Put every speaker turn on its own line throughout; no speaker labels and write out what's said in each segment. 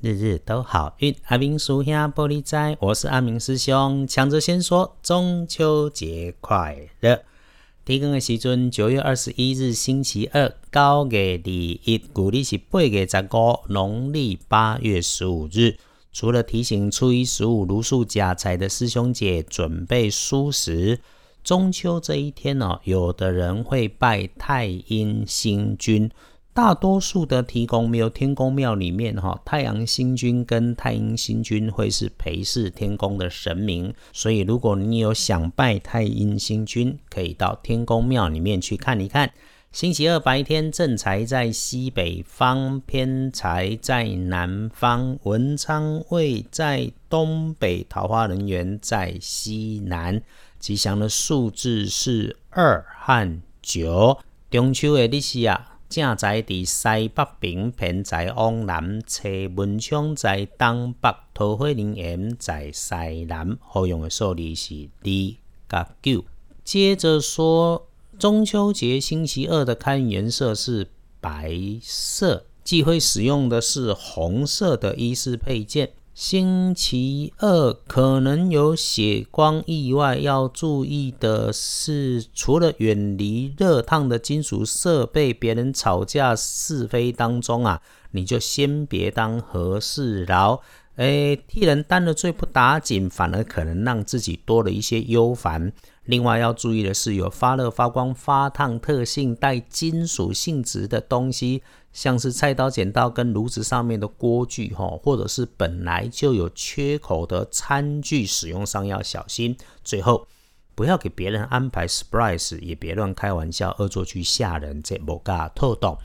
日日都好运。阿明叔兄玻璃仔，我是阿明师兄。抢着先说中秋节快乐。提更的时阵，九月二十一日星期二，高月二一，古历是八月十五，农历八月十五日。除了提醒初一十五如数家财的师兄姐准备蔬食，中秋这一天呢，有的人会拜太阴星君。大多数的提供没有天宫庙里面哈，太阳星君跟太阴星君会是陪侍天宫的神明，所以如果你有想拜太阴星君，可以到天宫庙里面去看一看。星期二白天正财在西北方，偏财在南方，文昌位在东北，桃花人缘在西南。吉祥的数字是二和九。中秋的日子啊！正在伫西北平平在往南，车文昌在东北，桃花林缘在西南。好用的数字是二甲九。接着说，中秋节星期二的开运颜色是白色，忌讳使用的是红色的衣饰配件。星期二可能有血光意外，要注意的是，除了远离热烫的金属设备，别人吵架是非当中啊，你就先别当和事佬。诶，替人担了罪不打紧，反而可能让自己多了一些忧烦。另外要注意的是，有发热、发光、发烫特性、带金属性质的东西，像是菜刀、剪刀跟炉子上面的锅具，哈，或者是本来就有缺口的餐具，使用上要小心。最后，不要给别人安排 surprise，也别乱开玩笑、恶作剧吓人，这莫噶透动。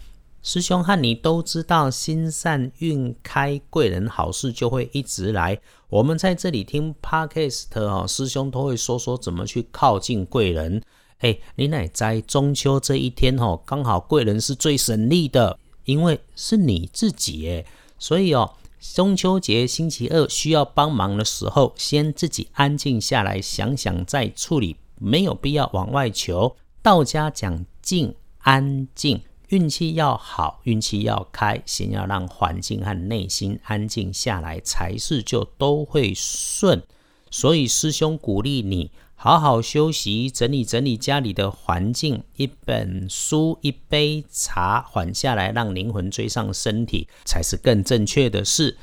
师兄和你都知道，心善运开，贵人好事就会一直来。我们在这里听 podcast 哦，师兄都会说说怎么去靠近贵人。哎，你乃在中秋这一天哦，刚好贵人是最省力的，因为是你自己哎，所以哦，中秋节星期二需要帮忙的时候，先自己安静下来想想再处理，没有必要往外求。道家讲静安静。运气要好，运气要开，先要让环境和内心安静下来，才是就都会顺。所以师兄鼓励你好好休息，整理整理家里的环境，一本书、一杯茶，缓下来，让灵魂追上身体，才是更正确的事。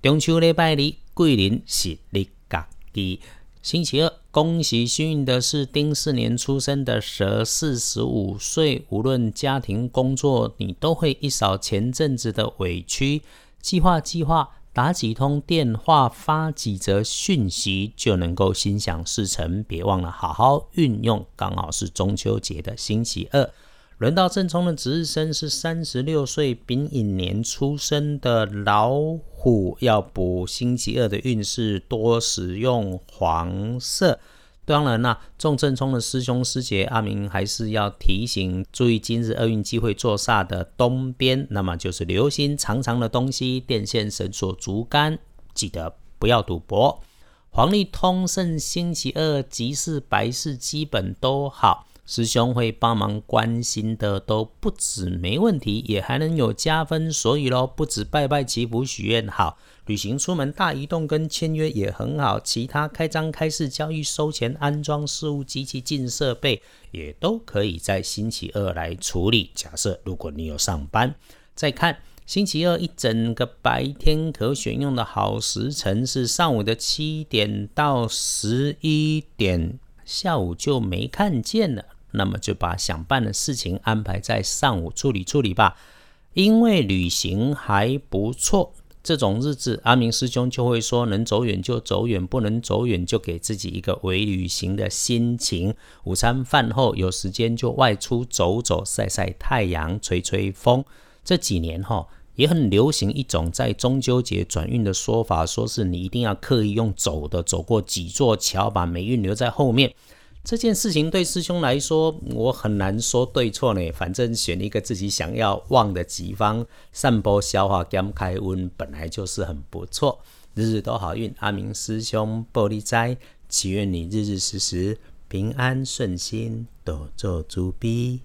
中秋礼拜二，桂林是你家己。星期二，恭喜幸运的是丁巳年出生的蛇，四十五岁。无论家庭工作，你都会一扫前阵子的委屈。计划计划，打几通电话，发几则讯息，就能够心想事成。别忘了好好运用，刚好是中秋节的星期二。轮到正冲的值日生是三十六岁丙寅年出生的老虎，要补星期二的运势，多使用黄色。当然啦，中正冲的师兄师姐阿明还是要提醒注意今日厄运机会坐煞的东边，那么就是流星长长的东西，电线、绳索、竹竿，记得不要赌博。黄历通胜星期二吉事白事基本都好。师兄会帮忙关心的都不止没问题，也还能有加分，所以咯，不止拜拜祈福许愿好，旅行出门大移动跟签约也很好，其他开张开市交易收钱安装事务机器进设备也都可以在星期二来处理。假设如果你有上班，再看星期二一整个白天可选用的好时辰是上午的七点到十一点，下午就没看见了。那么就把想办的事情安排在上午处理处理吧，因为旅行还不错。这种日子，阿明师兄就会说：能走远就走远，不能走远就给自己一个伪旅行的心情。午餐饭后有时间就外出走走，晒晒太阳，吹吹风。这几年哈也很流行一种在中秋节转运的说法，说是你一定要刻意用走的走过几座桥，把霉运留在后面。这件事情对师兄来说，我很难说对错呢。反正选一个自己想要旺的吉方，散播消化兼开运，本来就是很不错。日日都好运，阿明师兄玻璃斋，祈愿你日日时时平安顺心，多做猪逼。